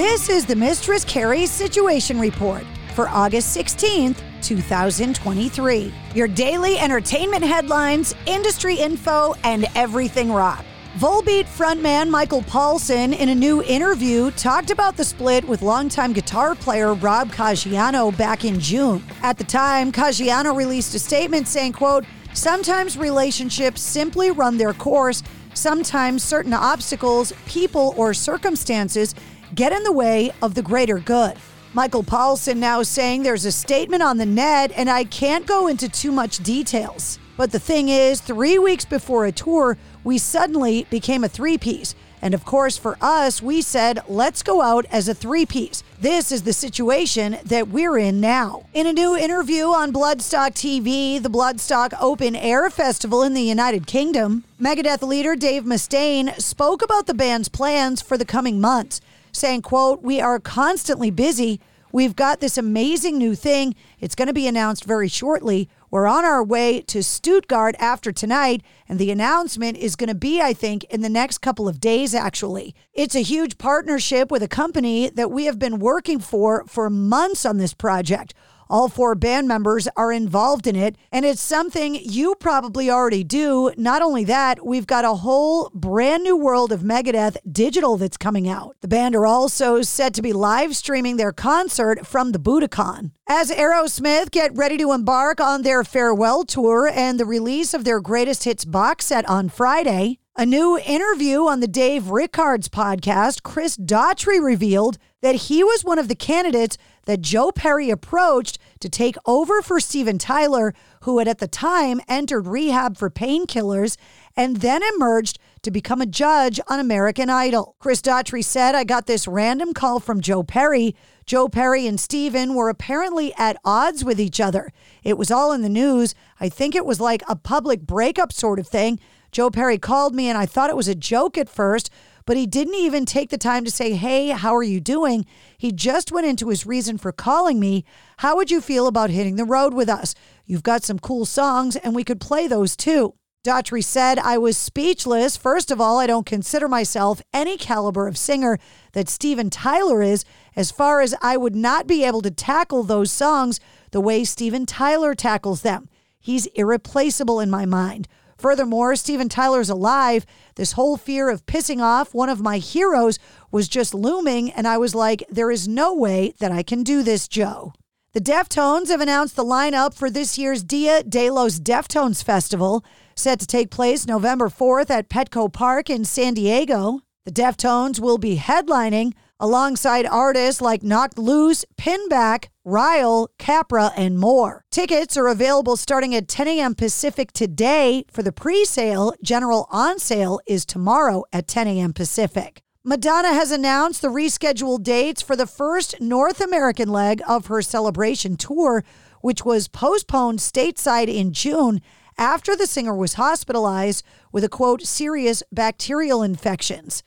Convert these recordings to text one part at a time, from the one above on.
This is the Mistress Carrie's Situation Report for August 16th, 2023. Your daily entertainment headlines, industry info, and everything rock. Volbeat frontman Michael Poulsen, in a new interview, talked about the split with longtime guitar player Rob Caggiano back in June. At the time, Caggiano released a statement saying, quote, Sometimes relationships simply run their course. Sometimes certain obstacles, people, or circumstances get in the way of the greater good. Michael Poulsen now saying there's a statement on the net, and I can't go into too much details. But the thing is, three weeks before a tour, we suddenly became a three piece. And of course, for us, we said, let's go out as a three piece. This is the situation that we're in now. In a new interview on Bloodstock TV, the Bloodstock Open Air Festival in the United Kingdom, Megadeth leader Dave Mustaine spoke about the band's plans for the coming months saying, quote, we are constantly busy. We've got this amazing new thing. It's going to be announced very shortly. We're on our way to Stuttgart after tonight, and the announcement is going to be, I think, in the next couple of days, actually. It's a huge partnership with a company that we have been working for for months on this project. All four band members are involved in it, and it's something you probably already do. Not only that, we've got a whole brand new world of Megadeth digital that's coming out. The band are also set to be live streaming their concert from the Budokan. As Aerosmith get ready to embark on their farewell tour and the release of their greatest hits box set on Friday, a new interview on the Dave Rickards podcast, Chris Daughtry revealed that he was one of the candidates that Joe Perry approached to take over for Steven Tyler, who had at the time entered rehab for painkillers and then emerged to become a judge on American Idol. Chris Daughtry said, I got this random call from Joe Perry. Joe Perry and Steven were apparently at odds with each other. It was all in the news. I think it was like a public breakup sort of thing. Joe Perry called me and I thought it was a joke at first, but he didn't even take the time to say, Hey, how are you doing? He just went into his reason for calling me. How would you feel about hitting the road with us? You've got some cool songs, and we could play those too. Daughtry said, I was speechless. First of all, I don't consider myself any caliber of singer that Steven Tyler is, as far as I would not be able to tackle those songs the way Steven Tyler tackles them. He's irreplaceable in my mind. Furthermore, Steven Tyler's alive. This whole fear of pissing off one of my heroes was just looming, and I was like, there is no way that I can do this, Joe. The Deftones have announced the lineup for this year's Dia de los Deftones Festival, set to take place November 4th at Petco Park in San Diego. The Deftones will be headlining alongside artists like Knocked Loose, Pinback, Ryle, Capra, and more. Tickets are available starting at 10 a.m. Pacific today for the pre sale. General on sale is tomorrow at 10 a.m. Pacific. Madonna has announced the rescheduled dates for the first North American leg of her celebration tour, which was postponed stateside in June after the singer was hospitalized with a quote, serious bacterial infections.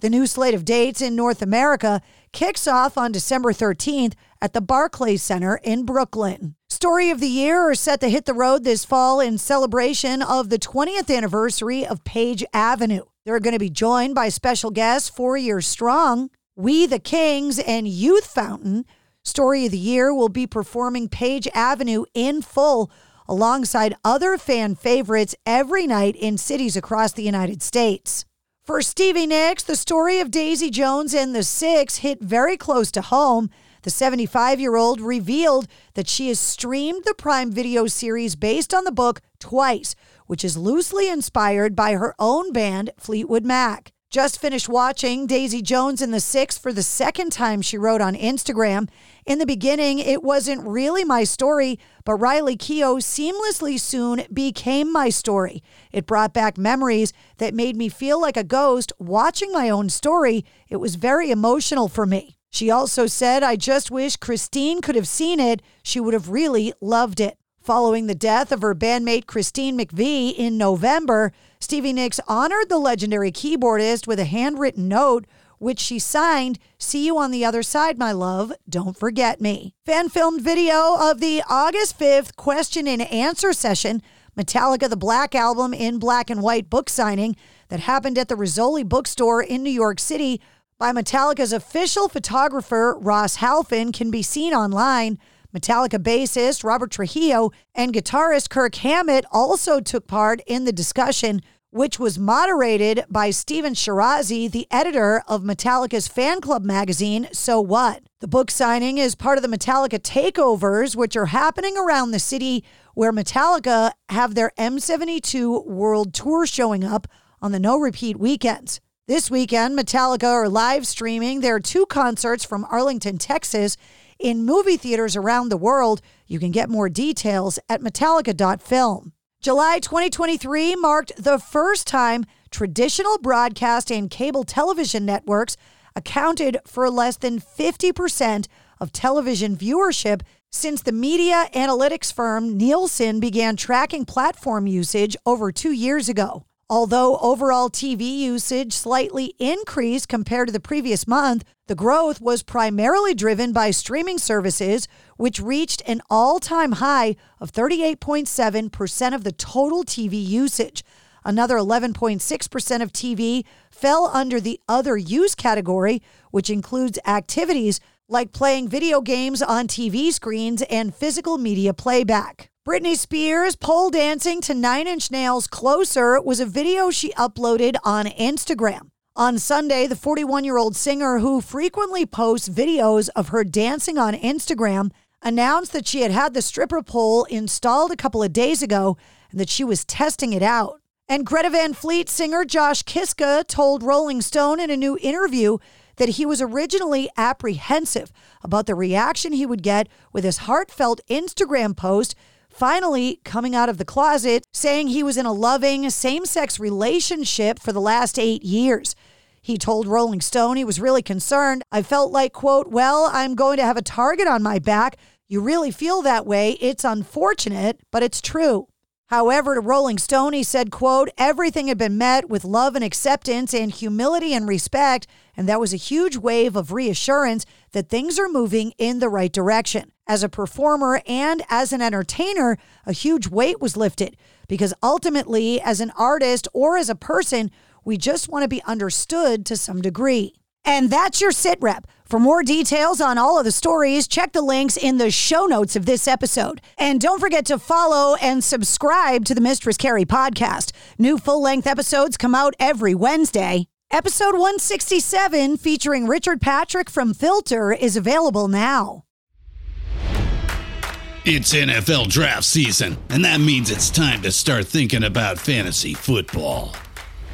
The new slate of dates in North America kicks off on December 13th at the Barclays Center in Brooklyn. Story of the Year are set to hit the road this fall in celebration of the 20th anniversary of Page Avenue. They're going to be joined by special guests Four Years Strong, We the Kings, and Youth Fountain. Story of the Year will be performing Page Avenue in full alongside other fan favorites every night in cities across the United States. For Stevie Nicks, the story of Daisy Jones and the Six hit very close to home. The 75 year old revealed that she has streamed the Prime Video series based on the book twice, which is loosely inspired by her own band, Fleetwood Mac. Just finished watching Daisy Jones and the Six for the second time, she wrote on Instagram. In the beginning, it wasn't really my story, but Riley Keough seamlessly soon became my story. It brought back memories that made me feel like a ghost watching my own story. It was very emotional for me. She also said, I just wish Christine could have seen it. She would have really loved it. Following the death of her bandmate Christine McVie in November, Stevie Nicks honored the legendary keyboardist with a handwritten note, which she signed, See you on the other side, my love. Don't forget me. Fan filmed video of the August 5th question and answer session, Metallica the Black Album in black and white book signing that happened at the Rizzoli bookstore in New York City by Metallica's official photographer, Ross Halfin, can be seen online. Metallica bassist Robert Trujillo and guitarist Kirk Hammett also took part in the discussion, which was moderated by Steffan Chirazi, the editor of Metallica's fan club magazine, So What. The book signing is part of the Metallica takeovers, which are happening around the city where Metallica have their M72 World Tour showing up on the no repeat weekends. This weekend, Metallica are live streaming their two concerts from Arlington, Texas, in movie theaters around the world. You can get more details at Metallica.film. July 2023 marked the first time traditional broadcast and cable television networks accounted for less than 50% of television viewership since the media analytics firm Nielsen began tracking platform usage over two years ago. Although overall TV usage slightly increased compared to the previous month, the growth was primarily driven by streaming services, which reached an all time high of 38.7% of the total TV usage. Another 11.6% of TV fell under the other use category, which includes activities like playing video games on TV screens and physical media playback. Britney Spears pole dancing to Nine Inch Nails Closer was a video she uploaded on Instagram. On Sunday, the 41 year old singer who frequently posts videos of her dancing on Instagram announced that she had had the stripper pole installed a couple of days ago and that she was testing it out. And Greta Van Fleet singer Josh Kiszka told Rolling Stone in a new interview that he was originally apprehensive about the reaction he would get with his heartfelt Instagram post finally coming out of the closet, saying he was in a loving same sex relationship for the last eight years. He told Rolling Stone he was really concerned. I felt like, quote, well, I'm going to have a target on my back. You really feel that way. It's unfortunate, but it's true. However, to Rolling Stone, he said, quote, everything had been met with love and acceptance and humility and respect, and that was a huge wave of reassurance that things are moving in the right direction. As a performer and as an entertainer, a huge weight was lifted because ultimately, as an artist or as a person, we just want to be understood to some degree. And that's your sit rep. For more details on all of the stories, check the links in the show notes of this episode. And don't forget to follow and subscribe to the Mistress Carrie podcast. New full length episodes come out every Wednesday. Episode 167, featuring Richard Patrick from Filter, is available now. It's NFL draft season, and that means it's time to start thinking about fantasy football.